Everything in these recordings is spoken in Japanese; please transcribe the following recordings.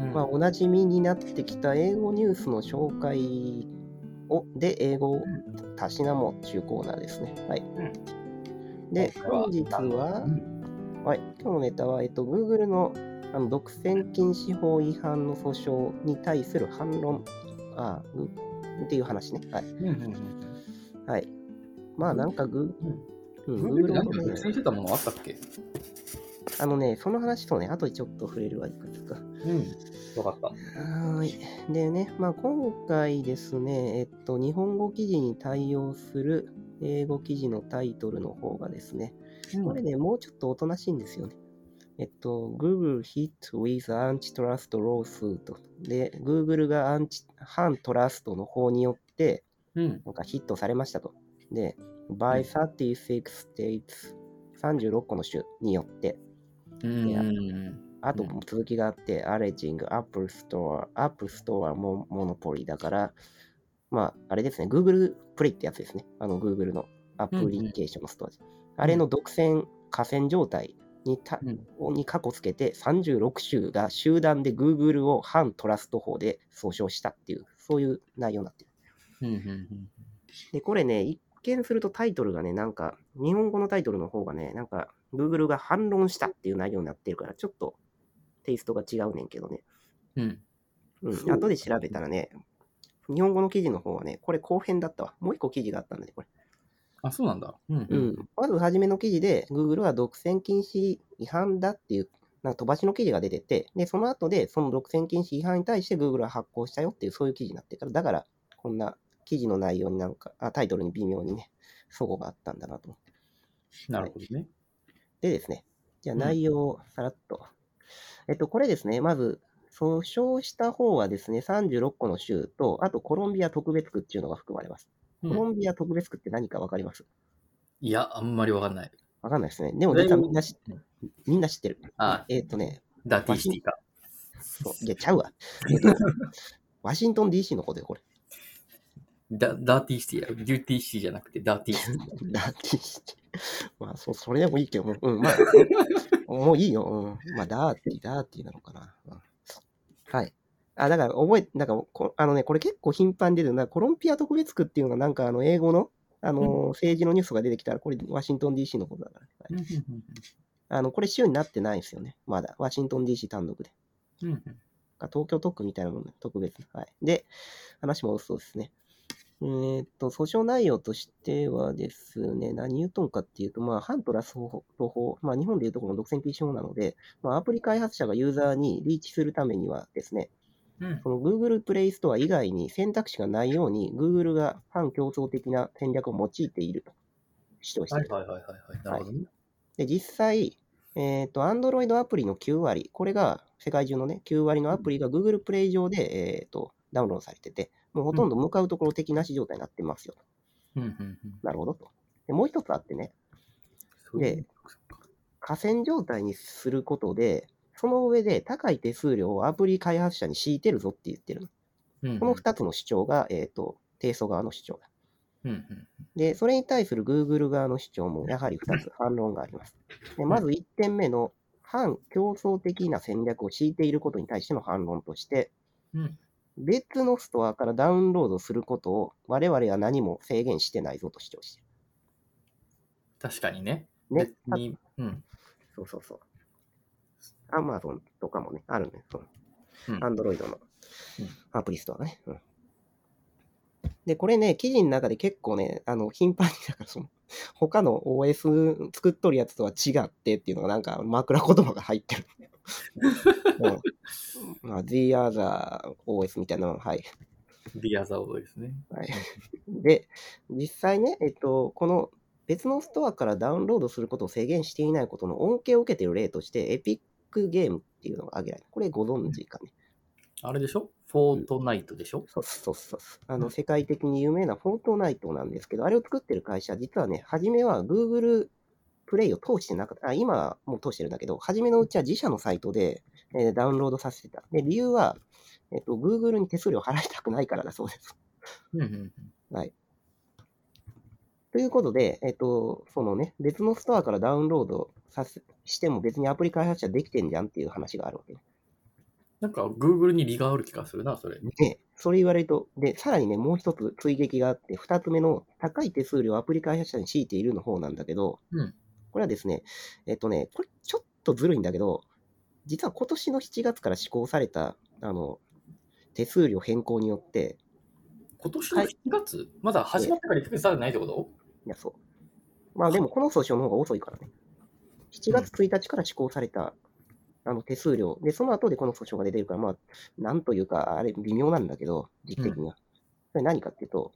うんまあ、おなじみになってきた英語ニュースの紹介をで英語をたしなも中コーナーですね。はい。で、本日は、はい、今日のネタは、えっと、Google のあの独占禁止法違反の訴訟に対する反論あぐっていう話ね。はい。うんうんうんはい。まあ、なんかグ、うん、うん。Google なんか独占してたものあったっけ？あのね、その話とね、後でちょっと触れるわ、いくつか。うん。よかった。はーい。でね、まあ、今回ですね、えっと、日本語記事に対応する英語記事のタイトルの方がですね、これね、もうちょっとおとなしいんですよね。えっと、Google hit with antitrust lawsuit で、Google がアンチ反トラストの法によって、うん。なんかヒットされましたと。で、by 36 states、36個の州によって。あと続きがあって、 alleging、app store、app store mo monopoly だから、まあ、あれですね、Google プレイってやつですね。あの Google のアプリケーションのストア、あれの独占、寡占状態にた、うん。にかこつけて、36州が集団で Google を反トラスト法で訴訟したっていう、そういう内容になってる。うんうんうん。で、これね、一見するとタイトルがね、なんか、日本語のタイトルの方がね、なんか、Google が反論したっていう内容になってるから、ちょっとテイストが違うねんけどね。うん。うん、後で調べたらね、日本語の記事の方はね、これ後編だったわ。もう一個記事があったんだね、これ。あ、そうなんだ。うんうん。まず初めの記事で、Google は独占禁止違反だっていう、なんか飛ばしの記事が出てて、で、その後で、その独占禁止違反に対して Google は発行したよっていう、そういう記事になってるから、だから、こんな記事の内容になんか、あタイトルに微妙にね、齟齬があったんだなと思って。なるほどね。でですね、じゃあうん内容をさらっと。えっと、これですね、まず、訴訟した方はですね、36個の州と、あとコロンビア特別区っていうのが含まれます。うんコロンビア特別区って何かわかります？いや、あんまりわかんない。わかんないですね。でも実はみんな知うんみんな知ってる。あえっとね、ダーティーシティか。そういや、ちゃうわ。えっと、ワシントン DC のことよ、これ。ダダーティーシティやろ。デューティーシティじゃなくてダーティーシティ。ダーティーシティ。まあ、そう、それでもいいけど、うん、まあ、もういいよ。うん。まあ、ダーティー、ダーティーなのかな。うんはい。あ、だから、覚え、なんかこ、あのね、これ結構頻繁に出てるな。コロンビア特別区っていうのは、なんか、あの、英語の、あの、うん政治のニュースが出てきたら、これ、ワシントン DC のことだから。はいあの、これ、州になってないんですよね。まだ。ワシントン DC 単独で。うんうん東京特区みたいなもんね、特別。はい。で、話戻すとですね。えーっと、訴訟内容としてはですね、何言うとんかっていうと、まあ、反トラスト法、まあ、日本でいうところの独占禁止法なので、まあ、アプリ開発者がユーザーにリーチするためにはですね、うんその Google プレイストア以外に選択肢がないように、Google が反競争的な戦略を用いていると主張している。はいはいはいはいはい。なるほどね。で、実際、えっ、と、Android アプリの9割、これが世界中のね、9割のアプリが Google プレイ上で、えっ、と、ダウンロードされてて、もうほとんど向かうところ敵なし状態になってますよと。うんうんうん。なるほどと。で、もう一つあってね、そういう河川状態にすることで、その上で高い手数料をアプリ開発者に強いてるぞって言ってるの。うんうんこの2つの主張が、えっ、と、提訴側の主張だ。うんうんで、それに対する Google 側の主張もやはり2つ反論があります。でまず1点目の反競争的な戦略を敷いていることに対しての反論として、うん別のストアからダウンロードすることを我々は何も制限してないぞと主張して確かにね。ね別、にうん。そうそうそう。Amazon とかもね、あるね。そのうん Android のうんアプリストアがね。うんで、これね、記事の中で結構ね、あの、頻繁に、だからその、他の OS 作っとるやつとは違ってっていうのがなんか枕言葉が入ってる。うんまあ、The Other OS みたいなのはい。ビアザオですね。はい、で、実際ね、えっと、この別のストアからダウンロードすることを制限していないことの恩恵を受けている例として、エピックゲームっていうのが挙げられる。これご存知かね。あれでしょ？フォートナイトでしょ、そうそうそうそう。あの、うん世界的に有名なフォートナイトなんですけど、あれを作ってる会社、実はね、初めは Google プレイを通してなかった。あ、今はもう通してるんだけど、初めのうちは自社のサイトで、えーダウンロードさせてた。で、理由は、えっと、Google に手数料払いたくないからだそうです。うんうんはい。ということで、えっと、そのね、別のストアからダウンロードさせしても別にアプリ開発者できてんじゃんっていう話があるわけね。なんか Google に利がある気がするな、それ。で、それ言われると、で、さらにね、もう一つ追撃があって、二つ目の高い手数料をアプリ開発者に強いているの方なんだけど、うんこれはですね、えっとね、これちょっとずるいんだけど、実は今年の7月から施行された、あの、手数料変更によって、今年の7月、まだ始まってから1ヶ月経ってないってこと？いや、そう。まあでも、この訴訟の方が遅いからね。7月1日から施行された、あの手数料。で、その後でこの訴訟が出てるから、まあ、なんというか、あれ、微妙なんだけど、時期的には。それ何かっていうと、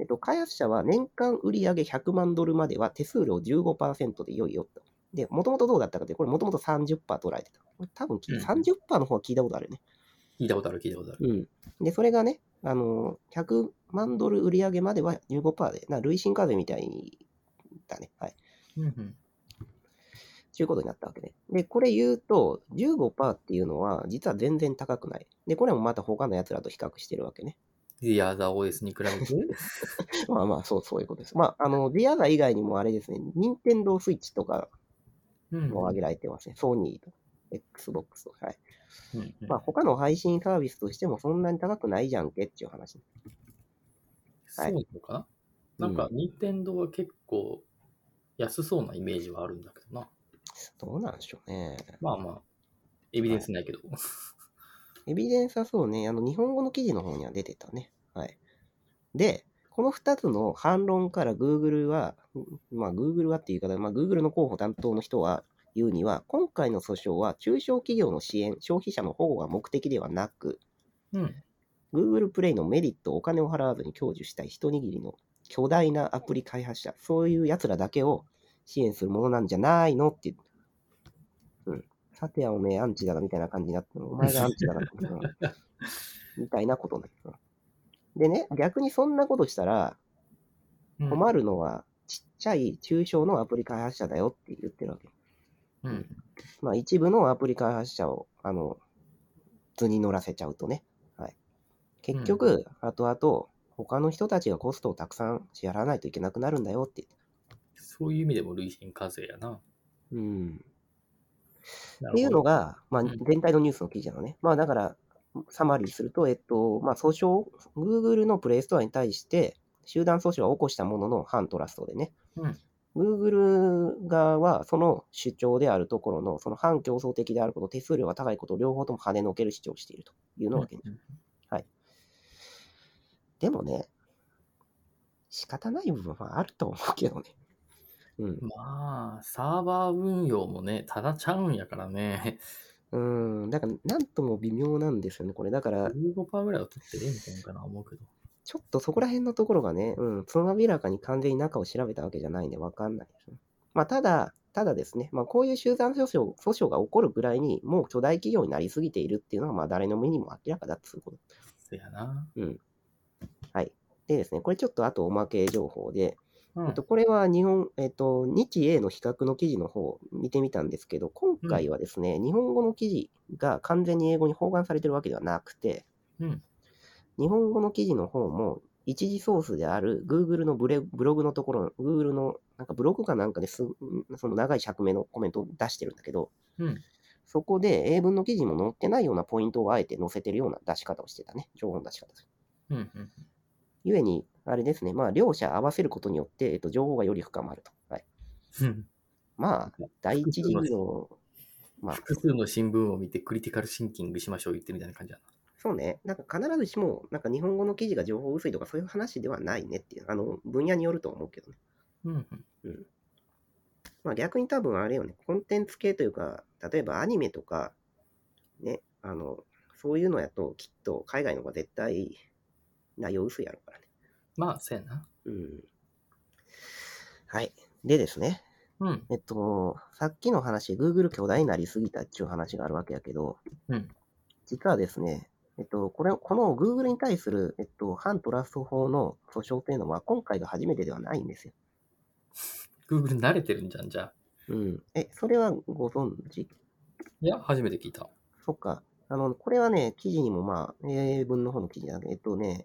えっと、開発者は年間売上100万ドルまでは手数料15%で良いよと。で、もともとどうだったかって、これもともと30%取られてた。これ多分き、うん30%の方は聞いたことあるよね。聞いたことある、聞いたことある。うん。で、それがね、あの、100万ドル売上までは15%で、な累進課税みたいだね。はい。うんうんということになったわけね。で、これ言うと、15%っていうのは、実は全然高くない。で、これもまた他の奴らと比較してるわけね。The Other OS に比べて。まあまあ、そう、そういうことです。まあ、あの、The Other 以外にもあれですね、任天堂スイッチとかうんも挙げられてますね。ソニーと、Xbox とか。はい。うんうんまあ、他の配信サービスとしてもそんなに高くないじゃんけっていう話。そうなのかななんか、任天堂は結構安そうなイメージはあるんだけどな。どうなんでしょうね。まあまあ、エビデンスないけど。エビデンスはそうね、あの、日本語の記事の方には出てたね。はい。で、この2つの反論から Google は、まあ Google はっていう言い方、まあ Google の広報担当の人は言うには、今回の訴訟は中小企業の支援、消費者の保護が目的ではなく、うん。Google プレイのメリットをお金を払わずに享受したい一握りの巨大なアプリ開発者、そういう奴らだけを支援するものなんじゃないのっていう。うん。さてはおめえアンチだがみたいな感じになって、お前がアンチだが、う んみたいなことになってる。でね、逆にそんなことしたらうん困るのはちっちゃい中小のアプリ開発者だよって言ってるわけ。うん。まあ一部のアプリ開発者を、あの、図に乗らせちゃうとね。はい。結局、後々、他の人たちがコストをたくさん支払わないといけなくなるんだよって。そういう意味でも累進課税やな。うん。なっていうのが、が、まあうん全体のニュースの記事なのね。まあだから、サマリーすると、えっと、まあ訴訟、Google のプレイストアに対して、集団訴訟は起こしたものの反トラストでね。うん Google 側はその主張であるところの、その反競争的であること、手数料が高いことを両方とも跳ねのける主張をしているというのが現状。でもね、仕方ない部分はあると思うけどね。うん。まあ、サーバー運用もね、ただちゃうんやからね。うん。だから、なんとも微妙なんですよね、これ。だから、15%ぐらいは取ってええんかな思うけど。ちょっとそこら辺のところがね、うん、つまびらかに完全に中を調べたわけじゃないんでわかんないですね。まあ、ただ、ただですね、まあ、こういう集団訴訟訴訟が起こるぐらいに、もう巨大企業になりすぎているっていうのは、まあ、誰の目にも明らかだっつうこと。そやな。はい。でですね、これちょっとあとおまけ情報で、うん。えっと、これは日本、えっと、日英の比較の記事の方を見てみたんですけど、今回はですね、日本語の記事が完全に英語に包含されてるわけではなくて、うん。日本語の記事の方も、一時ソースである Google のブレブログのところ、Google のなんかブログかなんかですその長い尺目のコメントを出してるんだけど、うん。そこで英文の記事にも載ってないようなポイントをあえて載せてるような出し方をしてたね、情報の出し方。うんうんゆえに、あれですね、まあ、両者合わせることによって、えっと、情報がより深まると。はい。うんまあ、第一次の、まあ、複数の新聞を見てクリティカルシンキングしましょう言ってみたいな感じだな。そうね、なんか必ずしも、なんか日本語の記事が情報薄いとかそういう話ではないねっていう、あの、分野によると思うけどね。うんうんまあ逆に多分あれよね、コンテンツ系というか、例えばアニメとか、ね、あの、そういうのやと、きっと海外の方が絶対内容薄いやろからね。まあ、そうやな。うん。はい。でですね、うん。えっと、さっきの話、Google 巨大になりすぎたっていう話があるわけやけど、うん実はですね、えっと、これ、この Google に対する、えっと、反トラスト法の訴訟というのは、今回が初めてではないんですよ。Google 慣れてるんじゃん、じゃあ。うん。え、それはご存知？いや、初めて聞いた。そっか。あの、これはね、記事にもまあ、英文の方の記事だけど、えっとね、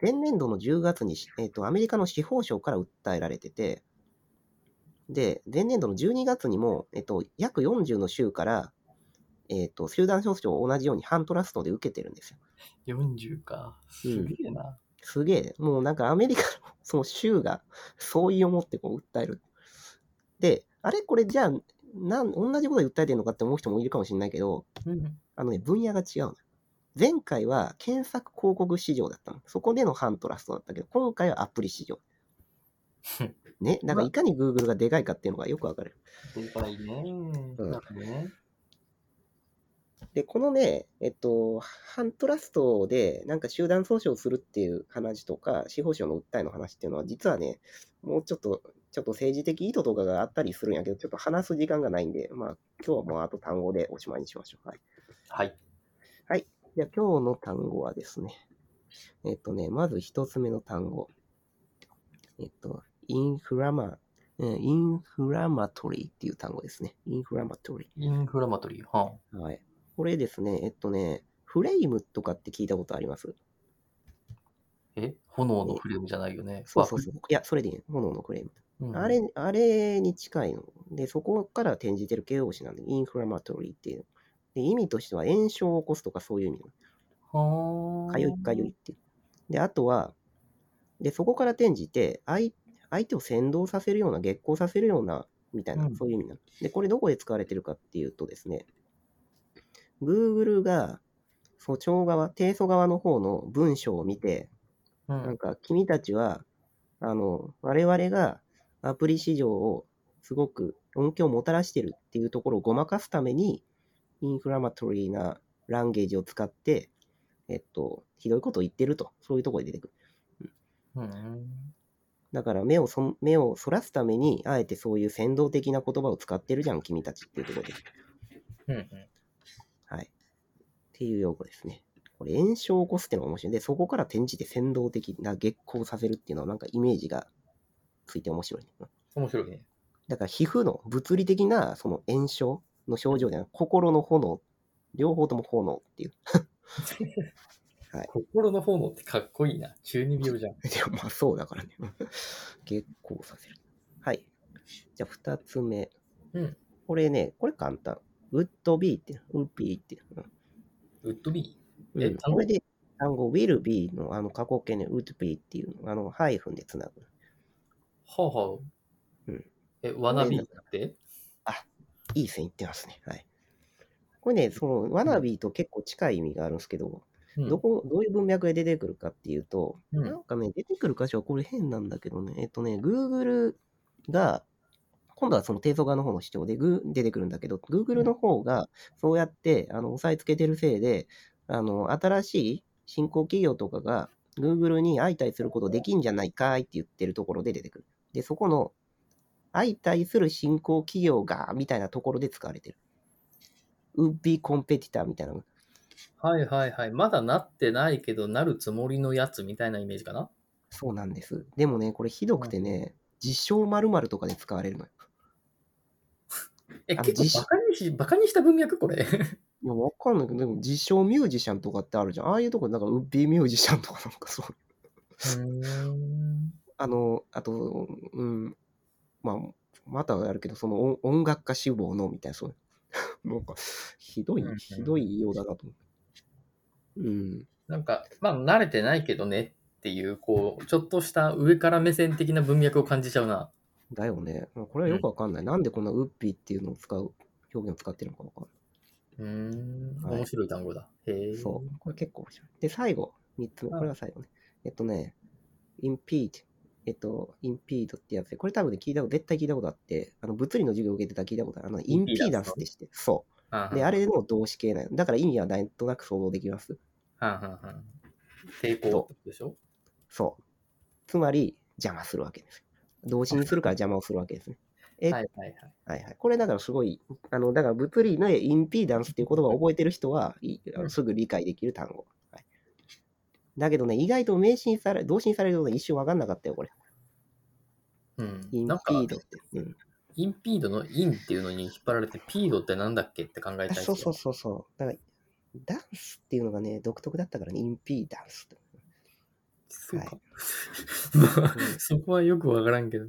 前年度の10月にし、えっと、アメリカの司法省から訴えられてて、で、前年度の12月にも、えっと、約40の州から、えっと、集団訴訟を同じように反トラストで受けてるんですよ。40か。すげえな。すげえ。もうなんかアメリカの その州が 相違を持ってこう訴える。で、あれこれじゃあ、なん同じことで訴えてるのかって思う人もいるかもしれないけど、うん。あのね、分野が違うの。前回は検索広告市場だったの。そこでの反トラストだったけど、今回はアプリ市場。ね、だからいかに Google がでかいかっていうのがよくわかる。でかいね。うんね。で、このね、えっと、反トラストでなんか集団訴訟するっていう話とか、司法省の訴えの話っていうのは、実はね、もうちょっと、ちょっと政治的意図とかがあったりするんやけど、ちょっと話す時間がないんで、まあ、今日はもうあと単語でおしまいにしましょう。はい。はい。じゃあ今日の単語はですね、えっとね、まず一つ目の単語。えっと、インフラマ、うんインフラマトリーっていう単語ですね。インフラマトリインフラマトリー。はー。はい。これですね、えっとね、フレイムとかって聞いたことあります？え？炎のフレームじゃないよね。そうそうそう。いや、それでいい。炎のフレーム。うんあれ、あれに近いの。で、そこから転じてる形容詞なんで、インフラマトリーっていう。で、意味としては炎症を起こすとかそういう意味なの。はかゆいかゆいっていう。で、あとは、で、そこから転じて、相相手を先導させるような、激高させるような、みたいなう、んそういう意味なの。で、これどこで使われてるかっていうとですね、Google が、訴訟側、提訴側の方の文章を見て、うん。なんか、君たちは、あの、我々がアプリ市場をすごく恩恵をもたらしてるっていうところをごまかすために、インフラマトリーなランゲージを使って、えっと、ひどいことを言ってると、そういうところで出てくる。うん。だから目をそ目をそらすために、あえてそういう先導的な言葉を使ってるじゃん、君たちっていうところで。うんうん。はい。っていう用語ですね。これ、炎症を起こすっていうのが面白い。で、そこから転じて先導的な激光させるっていうのは、なんかイメージがついて面白い、ね。面白いね。だから皮膚の物理的なその炎症の症状じゃなく心の炎、両方とも炎っていう。心の炎ってかっこいいな。中二病じゃん。でもまあそうだからね。激光させる。はい。じゃあ二つ目。うん。これね、これ簡単。ウッドビーって、ウッビーって。ウッドビうんえ単語？これで単語 will be のあの過去形ね、would be っていうの、あの、ハイフンでつなぐ。ー。はあはあ。うん。え、ワナビーって？いい線いってますね。はい。これね、その、ワナビーと結構近い意味があるんですけど、うんどこ、どういう文脈で出てくるかっていうと、うんなんかね、出てくる箇所はこれ変なんだけどね、えっとね、Google が、今度はその提訴側の方の主張でグー出てくるんだけど、Google の方がそうやってあの押さえつけてるせいで、あの新しい新興企業とかが Google に相対することできんじゃないかいって言ってるところで出てくる。で、そこの相対する新興企業がみたいなところで使われてる。ウッビーコンペティターみたいなの。はいはいはい。まだなってないけど、なるつもりのやつみたいなイメージかな？そうなんです。でもね、これひどくてね、実証〇〇とかで使われるのよ。え、結構バカにし、バカにした文脈これ？いや、わかんないけど、でも実証ミュージシャンとかってあるじゃん。ああいうとこ、なんかウッビーミュージシャンとかなんかそう。うん。あの、あと、うん、まあ、またあるけど、その音音楽家志望のみたいな、そう。なんか、ひどいうんうん、ひどいようだなと思う。うん。なんか、まあ、慣れてないけどねっていう、こう、ちょっとした上から目線的な文脈を感じちゃうな。だよね。これはよくわかんない。なんでこんなウッピーっていうのを使う、表現を使ってるのかわかんなうーん。はい面白い単語だ。へえ。い。そう。これ結構面白い。で、最後、3つ目。これが最後ね。えっとね、impede。えっと、impede ってやつで、これ多分ね、聞いたこと、絶対聞いたことあって、あの、物理の授業を受けてたら聞いたことある。あの、インピーダンスでして。そう。で、あれれの動詞形なの。だから意味はなんとなく想像できます。はんはんはん。抵抗でしょ？そう。つまり、邪魔するわけです。動詞にするから邪魔をするわけですね。えはいはいはい。はいはい。これだからすごい、あの、だから物理のインピーダンスっていう言葉を覚えてる人は、すぐ理解できる単語。だけどね、意外と名詞され、動詞にされるとね、一瞬わかんなかったよ、これ。うん。インピードって。うん。インピードのインっていうのに引っ張られて、ピードってなんだっけって考えたいそうそうそうそう。だから、ダンスっていうのがね、独特だったからね、インピーダンスって。そうか。はいまあ、そこはよくわからんけど。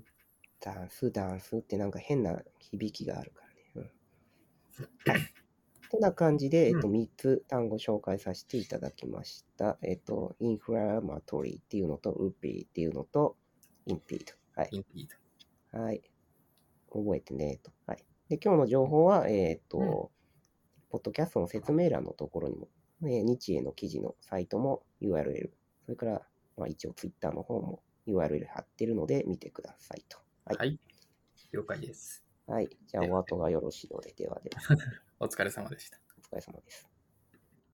ダンス、ダンスってなんか変な響きがあるからね。うん。はい。てな感じで、えっと、う3つ単語紹介させていただきました。えっと、インフラマトリーっていうのと、ウッピーっていうのと、インピード。はい。インピード。はい。覚えてねと。はい。で、今日の情報は、えっ、と、うんポッドキャストの説明欄のところにも、えー日英の記事のサイトも URL、それから、まあ、一応 Twitter の方も URL 貼ってるので見てくださいと。はい。はい。了解です。はい。じゃあ、お後がよろしいので、ではでは、お疲れ様でした。お疲れ様です。